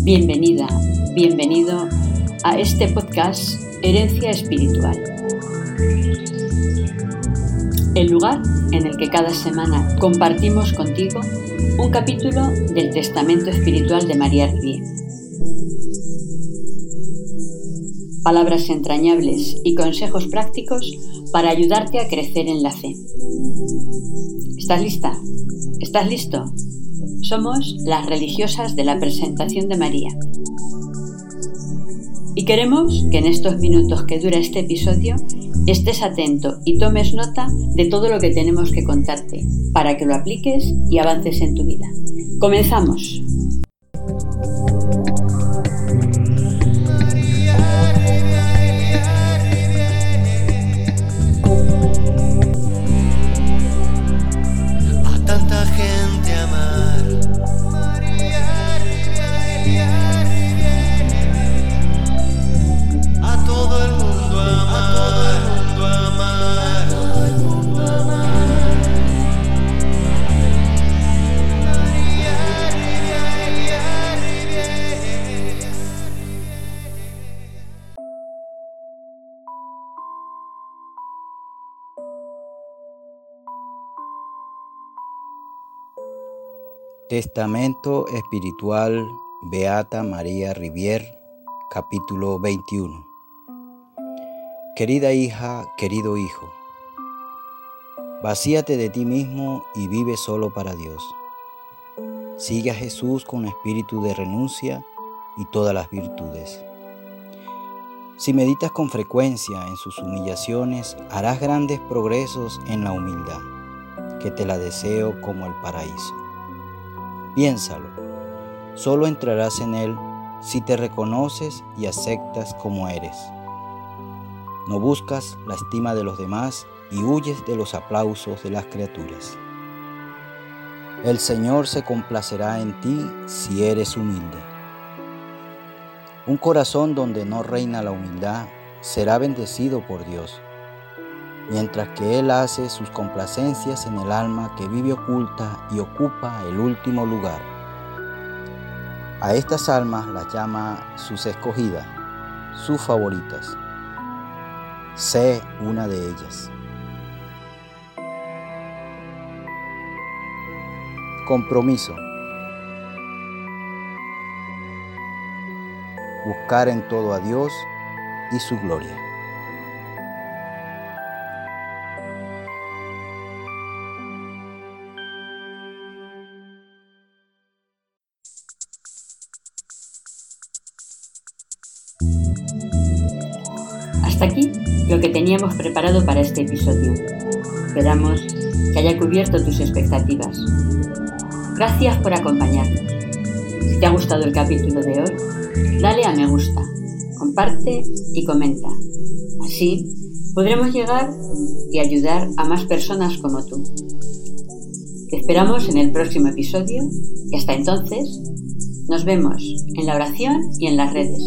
Bienvenida, bienvenido a este podcast Herencia Espiritual. El lugar en el que cada semana compartimos contigo un capítulo del Testamento Espiritual de María Rivier. Palabras entrañables y consejos prácticos para ayudarte a crecer en la fe. ¿Estás lista? ¿Estás listo? Somos las religiosas de la presentación de María. Y queremos que en estos minutos que dura este episodio estés atento y tomes nota de todo lo que tenemos que contarte para que lo apliques y avances en tu vida. Comenzamos. oh Testamento Espiritual Beata María Rivier, capítulo 21. Querida hija, querido hijo, vacíate de ti mismo y vive solo para Dios. Sigue a Jesús con espíritu de renuncia y todas las virtudes. Si meditas con frecuencia en sus humillaciones, harás grandes progresos en la humildad, que te la deseo como el paraíso. Piénsalo. Solo entrarás en Él si te reconoces y aceptas como eres. No buscas la estima de los demás y huyes de los aplausos de las criaturas. El Señor se complacerá en ti si eres humilde. Un corazón donde no reina la humildad será bendecido por Dios mientras que Él hace sus complacencias en el alma que vive oculta y ocupa el último lugar. A estas almas las llama sus escogidas, sus favoritas. Sé una de ellas. Compromiso. Buscar en todo a Dios y su gloria. Hasta aquí lo que teníamos preparado para este episodio. Esperamos que haya cubierto tus expectativas. Gracias por acompañarnos. Si te ha gustado el capítulo de hoy, dale a me gusta, comparte y comenta. Así podremos llegar y ayudar a más personas como tú. Te esperamos en el próximo episodio y hasta entonces nos vemos en la oración y en las redes.